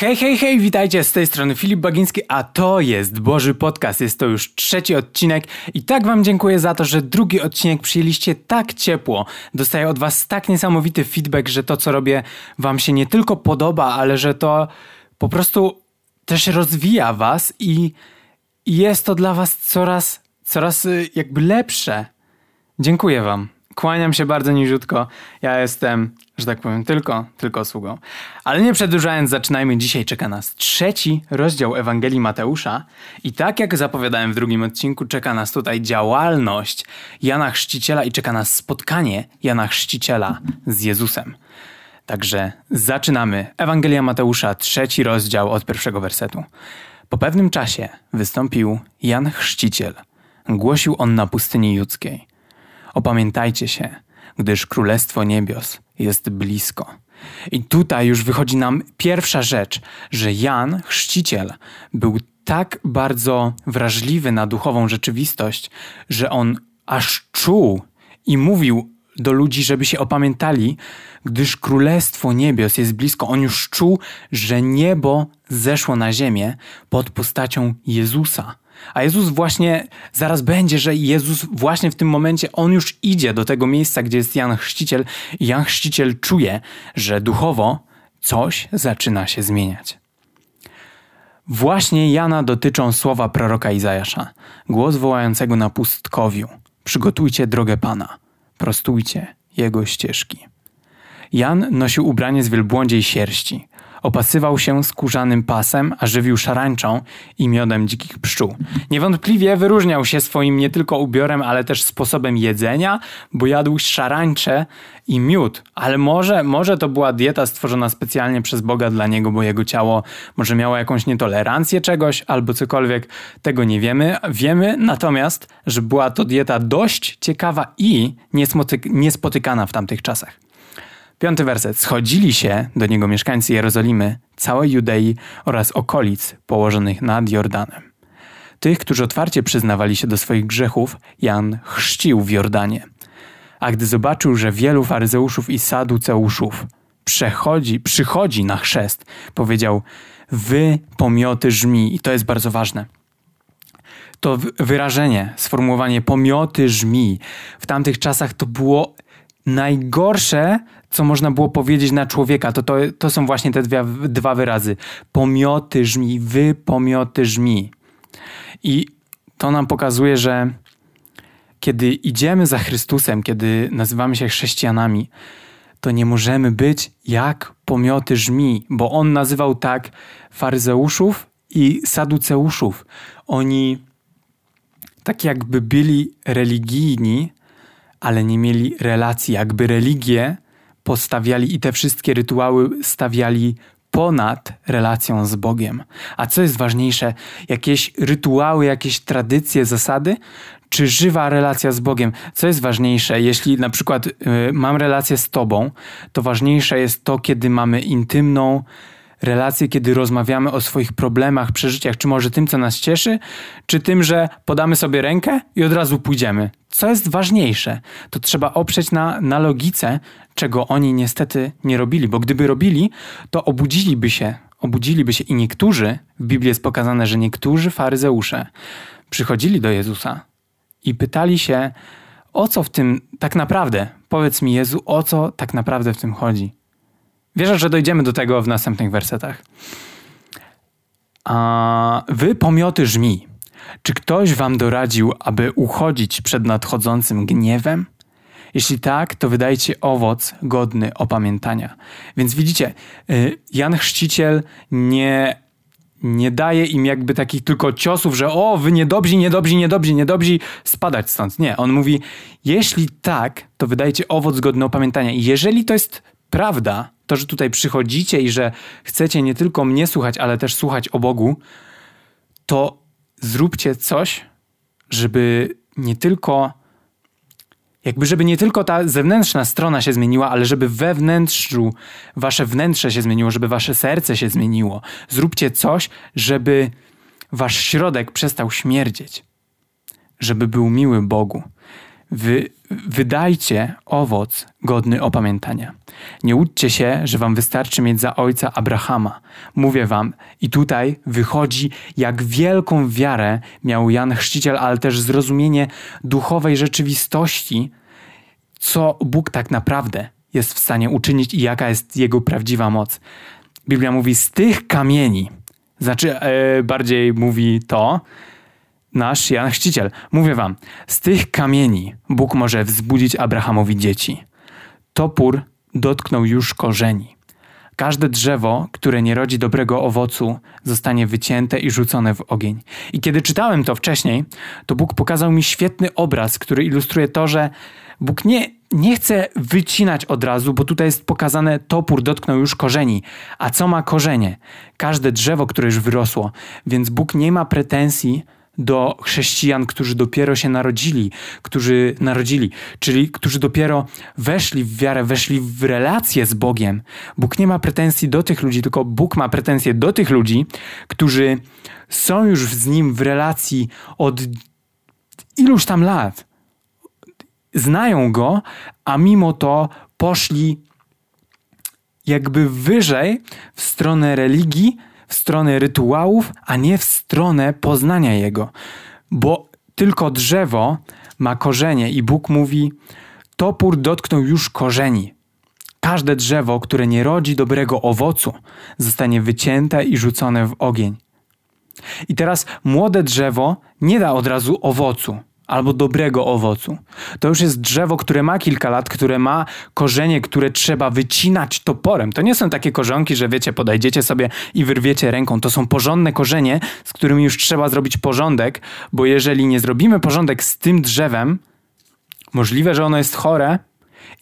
Hej, hej, hej, witajcie z tej strony Filip Bagiński, a to jest Boży Podcast. Jest to już trzeci odcinek i tak Wam dziękuję za to, że drugi odcinek przyjęliście tak ciepło. Dostaję od Was tak niesamowity feedback, że to, co robię, Wam się nie tylko podoba, ale że to po prostu też rozwija Was i, jest to dla Was coraz, coraz y, jakby lepsze. Dziękuję Wam. Kłaniam się bardzo niziutko. Ja jestem, że tak powiem, tylko, tylko sługą. Ale nie przedłużając, zaczynajmy. Dzisiaj czeka nas trzeci rozdział Ewangelii Mateusza. I tak jak zapowiadałem w drugim odcinku, czeka nas tutaj działalność Jana Chrzciciela i czeka nas spotkanie Jana Chrzciciela z Jezusem. Także zaczynamy. Ewangelia Mateusza, trzeci rozdział od pierwszego wersetu. Po pewnym czasie wystąpił Jan Chrzciciel. Głosił on na pustyni judzkiej. Opamiętajcie się, gdyż Królestwo Niebios jest blisko. I tutaj już wychodzi nam pierwsza rzecz, że Jan, chrzciciel, był tak bardzo wrażliwy na duchową rzeczywistość, że on aż czuł i mówił do ludzi, żeby się opamiętali, gdyż Królestwo Niebios jest blisko. On już czuł, że niebo zeszło na ziemię pod postacią Jezusa. A Jezus właśnie zaraz będzie, że Jezus właśnie w tym momencie, on już idzie do tego miejsca, gdzie jest Jan Chrzciciel i Jan Chrzciciel czuje, że duchowo coś zaczyna się zmieniać. Właśnie Jana dotyczą słowa proroka Izajasza, głos wołającego na pustkowiu. Przygotujcie drogę Pana, prostujcie jego ścieżki. Jan nosił ubranie z wielbłądziej sierści, Opasywał się skórzanym pasem, a żywił szarańczą i miodem dzikich pszczół. Niewątpliwie wyróżniał się swoim nie tylko ubiorem, ale też sposobem jedzenia, bo jadł szarańcze i miód. Ale może, może to była dieta stworzona specjalnie przez Boga dla niego, bo jego ciało może miało jakąś nietolerancję czegoś albo cokolwiek. Tego nie wiemy. Wiemy natomiast, że była to dieta dość ciekawa i niespotykana w tamtych czasach. Piąty werset. Schodzili się do niego mieszkańcy Jerozolimy, całej Judei oraz okolic położonych nad Jordanem. Tych, którzy otwarcie przyznawali się do swoich grzechów, Jan chrzcił w Jordanie. A gdy zobaczył, że wielu faryzeuszów i saduceuszów przechodzi, przychodzi na chrzest, powiedział: Wy pomioty żmi. I to jest bardzo ważne. To wyrażenie, sformułowanie pomioty żmi w tamtych czasach to było najgorsze, co można było powiedzieć na człowieka, to, to, to są właśnie te dwie, dwa wyrazy. Pomioty żmi, wy pomioty żmi. I to nam pokazuje, że kiedy idziemy za Chrystusem, kiedy nazywamy się chrześcijanami, to nie możemy być jak pomioty żmi, bo on nazywał tak faryzeuszów i saduceuszów. Oni tak jakby byli religijni, ale nie mieli relacji, jakby religię postawiali i te wszystkie rytuały stawiali ponad relacją z Bogiem. A co jest ważniejsze, jakieś rytuały, jakieś tradycje, zasady, czy żywa relacja z Bogiem? Co jest ważniejsze? Jeśli na przykład y, mam relację z Tobą, to ważniejsze jest to, kiedy mamy intymną relacje, kiedy rozmawiamy o swoich problemach, przeżyciach, czy może tym, co nas cieszy, czy tym, że podamy sobie rękę i od razu pójdziemy. Co jest ważniejsze? To trzeba oprzeć na, na logice, czego oni niestety nie robili, bo gdyby robili, to obudziliby się, obudziliby się i niektórzy, w Biblii jest pokazane, że niektórzy faryzeusze przychodzili do Jezusa i pytali się, o co w tym tak naprawdę, powiedz mi Jezu, o co tak naprawdę w tym chodzi. Wierzę, że dojdziemy do tego w następnych wersetach. A wy pomioty żmi. Czy ktoś wam doradził, aby uchodzić przed nadchodzącym gniewem? Jeśli tak, to wydajcie owoc godny opamiętania. Więc widzicie, y, Jan Chrzciciel nie, nie daje im jakby takich tylko ciosów, że o, wy niedobrzy, niedobrzy, niedobrzy, niedobrzy, spadać stąd. Nie, on mówi, jeśli tak, to wydajcie owoc godny opamiętania. I jeżeli to jest prawda, to, że tutaj przychodzicie i że chcecie nie tylko mnie słuchać, ale też słuchać o Bogu, to zróbcie coś, żeby nie tylko jakby żeby nie tylko ta zewnętrzna strona się zmieniła, ale żeby we wnętrzu wasze wnętrze się zmieniło, żeby wasze serce się zmieniło. Zróbcie coś, żeby wasz środek przestał śmierdzieć, żeby był miły Bogu. Wy, wydajcie owoc godny opamiętania. Nie łudźcie się, że wam wystarczy mieć za ojca Abrahama. Mówię wam, i tutaj wychodzi, jak wielką wiarę miał Jan Chrzciciel, ale też zrozumienie duchowej rzeczywistości, co Bóg tak naprawdę jest w stanie uczynić i jaka jest jego prawdziwa moc. Biblia mówi z tych kamieni, znaczy yy, bardziej mówi to, nasz Jan Chrzciciel. Mówię wam, z tych kamieni Bóg może wzbudzić Abrahamowi dzieci. Topór dotknął już korzeni. Każde drzewo, które nie rodzi dobrego owocu, zostanie wycięte i rzucone w ogień. I kiedy czytałem to wcześniej, to Bóg pokazał mi świetny obraz, który ilustruje to, że Bóg nie, nie chce wycinać od razu, bo tutaj jest pokazane, topór dotknął już korzeni. A co ma korzenie? Każde drzewo, które już wyrosło. Więc Bóg nie ma pretensji do chrześcijan, którzy dopiero się narodzili, którzy narodzili, czyli którzy dopiero weszli w wiarę, weszli w relację z Bogiem. Bóg nie ma pretensji do tych ludzi, tylko Bóg ma pretensje do tych ludzi, którzy są już z Nim w relacji od iluś tam lat. Znają Go, a mimo to poszli jakby wyżej w stronę religii, w stronę rytuałów, a nie w stronę poznania Jego. Bo tylko drzewo ma korzenie i Bóg mówi: Topór dotknął już korzeni. Każde drzewo, które nie rodzi dobrego owocu, zostanie wycięte i rzucone w ogień. I teraz młode drzewo nie da od razu owocu albo dobrego owocu. To już jest drzewo, które ma kilka lat, które ma korzenie, które trzeba wycinać toporem. To nie są takie korzonki, że wiecie, podejdziecie sobie i wyrwiecie ręką. To są porządne korzenie, z którymi już trzeba zrobić porządek, bo jeżeli nie zrobimy porządek z tym drzewem, możliwe, że ono jest chore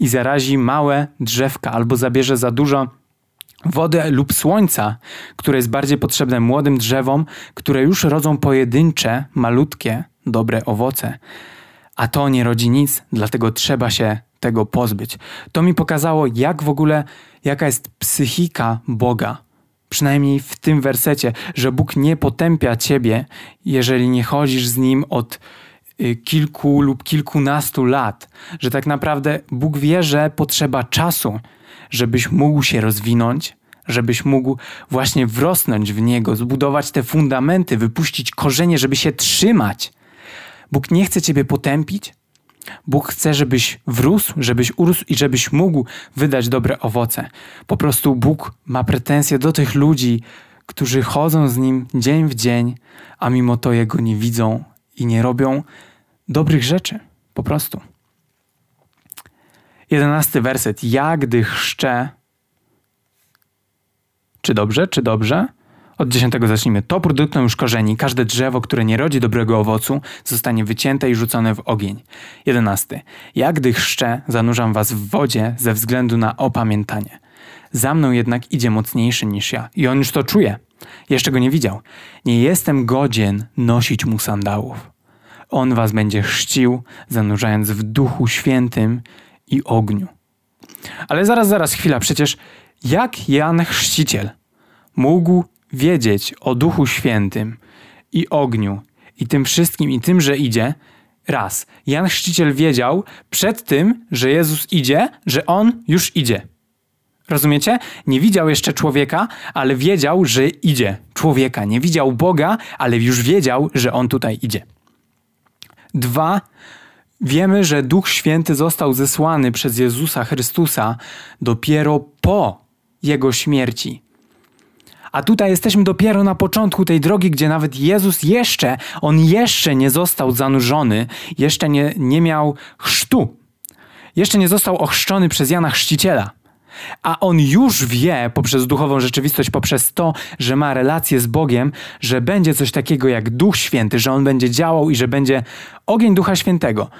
i zarazi małe drzewka albo zabierze za dużo wody lub słońca, które jest bardziej potrzebne młodym drzewom, które już rodzą pojedyncze, malutkie dobre owoce. A to nie rodzi nic, dlatego trzeba się tego pozbyć. To mi pokazało, jak w ogóle, jaka jest psychika Boga. Przynajmniej w tym wersecie, że Bóg nie potępia ciebie, jeżeli nie chodzisz z Nim od y, kilku lub kilkunastu lat, że tak naprawdę Bóg wie, że potrzeba czasu, żebyś mógł się rozwinąć, żebyś mógł właśnie wrosnąć w Niego, zbudować te fundamenty, wypuścić korzenie, żeby się trzymać. Bóg nie chce ciebie potępić. Bóg chce, żebyś wrósł, żebyś urósł i żebyś mógł wydać dobre owoce. Po prostu Bóg ma pretensje do tych ludzi, którzy chodzą z Nim dzień w dzień, a mimo to Jego nie widzą i nie robią dobrych rzeczy. Po prostu. Jedenasty werset. Ja, gdy chrzczę. Czy dobrze, czy dobrze? Od dziesiątego zacznijmy. Topór dotknął już korzeni. Każde drzewo, które nie rodzi dobrego owocu, zostanie wycięte i rzucone w ogień. Jedenasty. Ja, gdy chrzczę, zanurzam was w wodzie ze względu na opamiętanie. Za mną jednak idzie mocniejszy niż ja i on już to czuje. Jeszcze go nie widział. Nie jestem godzien nosić mu sandałów. On was będzie chrzcił, zanurzając w duchu świętym i ogniu. Ale zaraz, zaraz, chwila, przecież jak Jan Chrzciciel mógł wiedzieć o Duchu Świętym i ogniu i tym wszystkim i tym, że idzie, raz. Jan Chrzciciel wiedział przed tym, że Jezus idzie, że on już idzie. Rozumiecie? Nie widział jeszcze człowieka, ale wiedział, że idzie człowieka. Nie widział Boga, ale już wiedział, że on tutaj idzie. Dwa. Wiemy, że Duch Święty został zesłany przez Jezusa Chrystusa dopiero po jego śmierci. A tutaj jesteśmy dopiero na początku tej drogi, gdzie nawet Jezus jeszcze, on jeszcze nie został zanurzony, jeszcze nie, nie miał chrztu. Jeszcze nie został ochrzczony przez Jana Chrzciciela. A on już wie poprzez duchową rzeczywistość, poprzez to, że ma relację z Bogiem, że będzie coś takiego jak Duch Święty, że on będzie działał i że będzie ogień Ducha Świętego,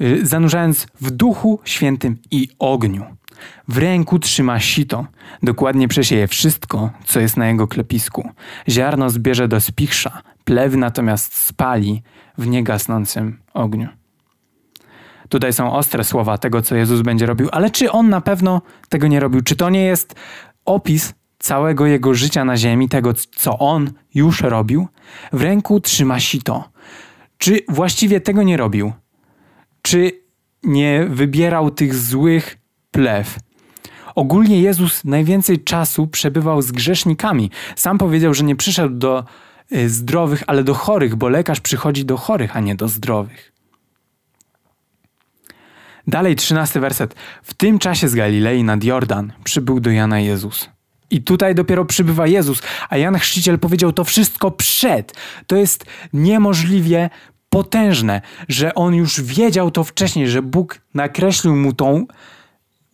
y, zanurzając w Duchu Świętym i ogniu. W ręku trzyma sito, dokładnie przesieje wszystko, co jest na jego klepisku. Ziarno zbierze do spichrza, plew natomiast spali w niegasnącym ogniu. Tutaj są ostre słowa tego, co Jezus będzie robił, ale czy on na pewno tego nie robił? Czy to nie jest opis całego jego życia na ziemi, tego, co on już robił? W ręku trzyma sito. Czy właściwie tego nie robił? Czy nie wybierał tych złych plew. Ogólnie Jezus najwięcej czasu przebywał z grzesznikami. Sam powiedział, że nie przyszedł do y, zdrowych, ale do chorych, bo lekarz przychodzi do chorych, a nie do zdrowych. Dalej, trzynasty werset. W tym czasie z Galilei nad Jordan przybył do Jana Jezus. I tutaj dopiero przybywa Jezus, a Jan Chrzciciel powiedział to wszystko przed. To jest niemożliwie potężne, że on już wiedział to wcześniej, że Bóg nakreślił mu tą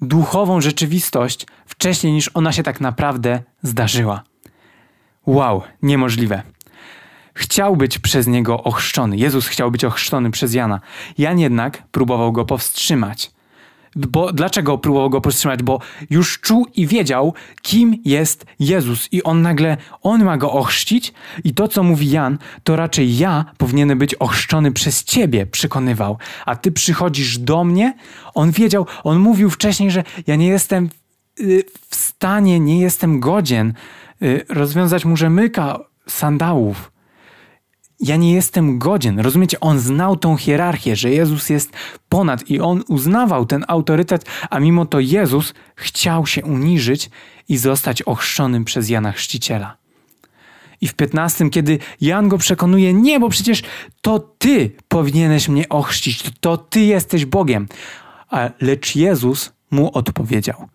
duchową rzeczywistość wcześniej niż ona się tak naprawdę zdarzyła. Wow, niemożliwe. Chciał być przez niego ochrzczony. Jezus chciał być ochrzczony przez Jana. Jan jednak próbował go powstrzymać. Bo dlaczego próbował go powstrzymać? Bo już czuł i wiedział, kim jest Jezus, i on nagle, on ma go ochrzcić, i to, co mówi Jan, to raczej ja powinienem być ochrzczony przez ciebie, przekonywał. A ty przychodzisz do mnie. On wiedział, on mówił wcześniej, że ja nie jestem y, w stanie, nie jestem godzien y, rozwiązać mu rzemyka sandałów ja nie jestem godzien. Rozumiecie? On znał tą hierarchię, że Jezus jest ponad i on uznawał ten autorytet, a mimo to Jezus chciał się uniżyć i zostać ochrzczonym przez Jana Chrzciciela. I w 15, kiedy Jan go przekonuje, nie, bo przecież to ty powinieneś mnie ochrzcić, to ty jesteś Bogiem. Lecz Jezus mu odpowiedział: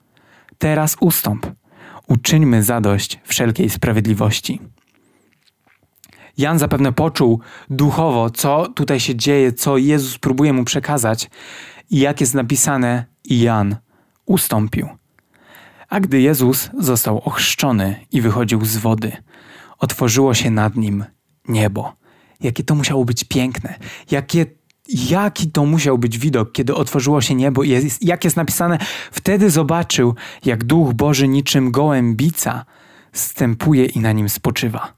Teraz ustąp, uczyńmy zadość wszelkiej sprawiedliwości. Jan zapewne poczuł duchowo, co tutaj się dzieje, co Jezus próbuje mu przekazać i jak jest napisane, Jan ustąpił. A gdy Jezus został ochrzczony i wychodził z wody, otworzyło się nad nim niebo. Jakie to musiało być piękne, jakie jaki to musiał być widok, kiedy otworzyło się niebo i jest, jak jest napisane, wtedy zobaczył, jak Duch Boży niczym gołębica stępuje i na nim spoczywa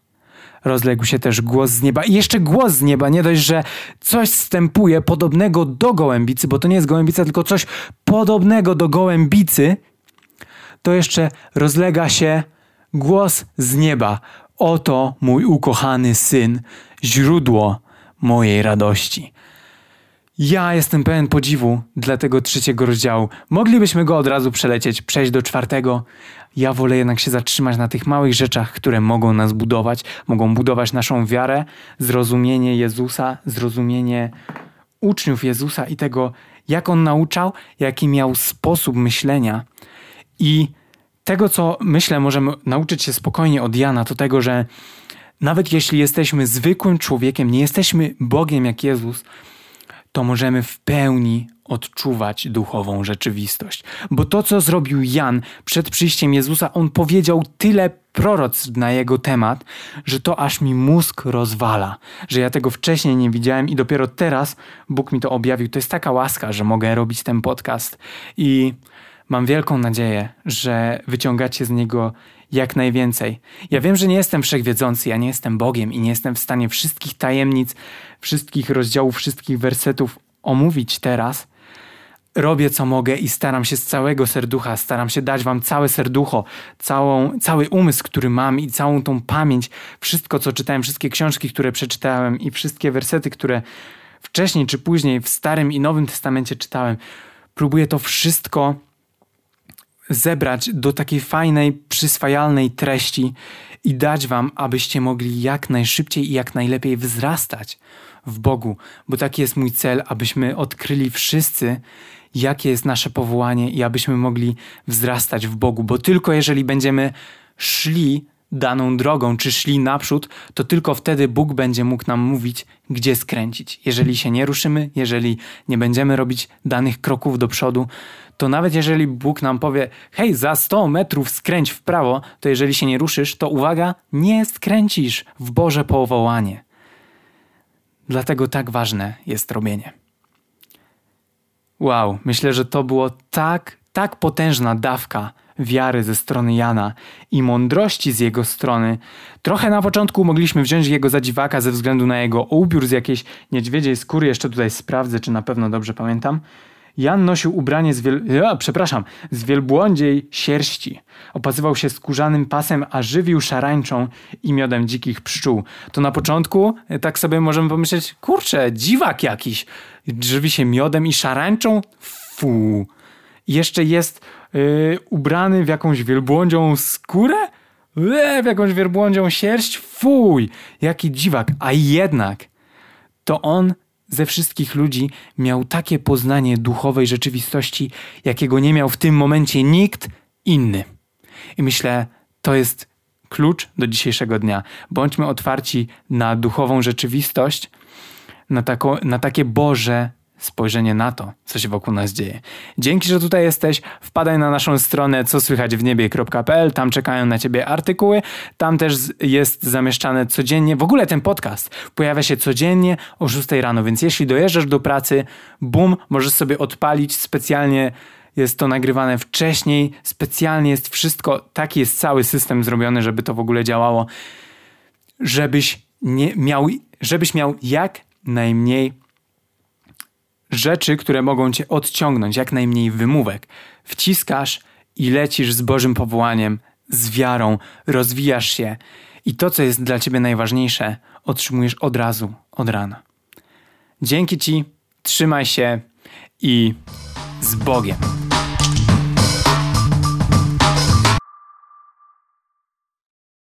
rozległ się też głos z nieba. I jeszcze głos z nieba, nie dość, że coś stępuje podobnego do gołębicy, bo to nie jest gołębica, tylko coś podobnego do gołębicy, to jeszcze rozlega się głos z nieba. Oto mój ukochany syn, źródło mojej radości. Ja jestem pełen podziwu dla tego trzeciego rozdziału. Moglibyśmy go od razu przelecieć, przejść do czwartego. Ja wolę jednak się zatrzymać na tych małych rzeczach, które mogą nas budować, mogą budować naszą wiarę, zrozumienie Jezusa, zrozumienie uczniów Jezusa i tego, jak on nauczał, jaki miał sposób myślenia. I tego, co myślę, możemy nauczyć się spokojnie od Jana, to tego, że nawet jeśli jesteśmy zwykłym człowiekiem, nie jesteśmy Bogiem jak Jezus, to możemy w pełni odczuwać duchową rzeczywistość. Bo to, co zrobił Jan przed przyjściem Jezusa, on powiedział tyle proroctw na jego temat, że to aż mi mózg rozwala, że ja tego wcześniej nie widziałem i dopiero teraz Bóg mi to objawił. To jest taka łaska, że mogę robić ten podcast i mam wielką nadzieję, że wyciągacie z niego jak najwięcej. Ja wiem, że nie jestem wszechwiedzący, ja nie jestem Bogiem i nie jestem w stanie wszystkich tajemnic, wszystkich rozdziałów, wszystkich wersetów omówić teraz. Robię co mogę i staram się z całego serducha, staram się dać wam całe serducho, całą, cały umysł, który mam i całą tą pamięć, wszystko co czytałem, wszystkie książki, które przeczytałem i wszystkie wersety, które wcześniej czy później w Starym i Nowym Testamencie czytałem. Próbuję to wszystko zebrać do takiej fajnej, przyswajalnej treści i dać Wam, abyście mogli jak najszybciej i jak najlepiej wzrastać w Bogu, bo taki jest mój cel, abyśmy odkryli wszyscy, jakie jest nasze powołanie i abyśmy mogli wzrastać w Bogu, bo tylko jeżeli będziemy szli daną drogą, czy szli naprzód, to tylko wtedy Bóg będzie mógł nam mówić, gdzie skręcić. Jeżeli się nie ruszymy, jeżeli nie będziemy robić danych kroków do przodu, to nawet jeżeli Bóg nam powie, hej, za 100 metrów skręć w prawo, to jeżeli się nie ruszysz, to uwaga, nie skręcisz w Boże powołanie. Dlatego tak ważne jest robienie. Wow, myślę, że to było tak, tak potężna dawka wiary ze strony Jana i mądrości z jego strony. Trochę na początku mogliśmy wziąć jego za dziwaka ze względu na jego ubiór z jakiejś niedźwiedziej skóry. Jeszcze tutaj sprawdzę, czy na pewno dobrze pamiętam. Jan nosił ubranie z wiel... Ja, przepraszam, z wielbłądziej sierści. Opazywał się skórzanym pasem, a żywił szarańczą i miodem dzikich pszczół. To na początku e, tak sobie możemy pomyśleć, kurczę, dziwak jakiś. Żywi się miodem i szarańczą? Fu. Jeszcze jest yy, ubrany w jakąś wielbłądzią skórę? Yy, w jakąś wielbłądzią sierść? Fuj, jaki dziwak. A jednak to on ze wszystkich ludzi miał takie poznanie duchowej rzeczywistości, jakiego nie miał w tym momencie nikt inny. I myślę, to jest klucz do dzisiejszego dnia. Bądźmy otwarci na duchową rzeczywistość, na, tako, na takie Boże spojrzenie na to, co się wokół nas dzieje. Dzięki, że tutaj jesteś. Wpadaj na naszą stronę co słychać w niebie.pl. Tam czekają na ciebie artykuły. Tam też jest zamieszczane codziennie. W ogóle ten podcast pojawia się codziennie o 6 rano, więc jeśli dojeżdżasz do pracy, bum, możesz sobie odpalić specjalnie. Jest to nagrywane wcześniej, specjalnie jest wszystko, taki jest cały system zrobiony, żeby to w ogóle działało, żebyś nie miał, żebyś miał jak najmniej rzeczy, które mogą cię odciągnąć, jak najmniej wymówek. Wciskasz i lecisz z Bożym powołaniem, z wiarą, rozwijasz się i to, co jest dla ciebie najważniejsze, otrzymujesz od razu, od rana. Dzięki ci, trzymaj się i z Bogiem.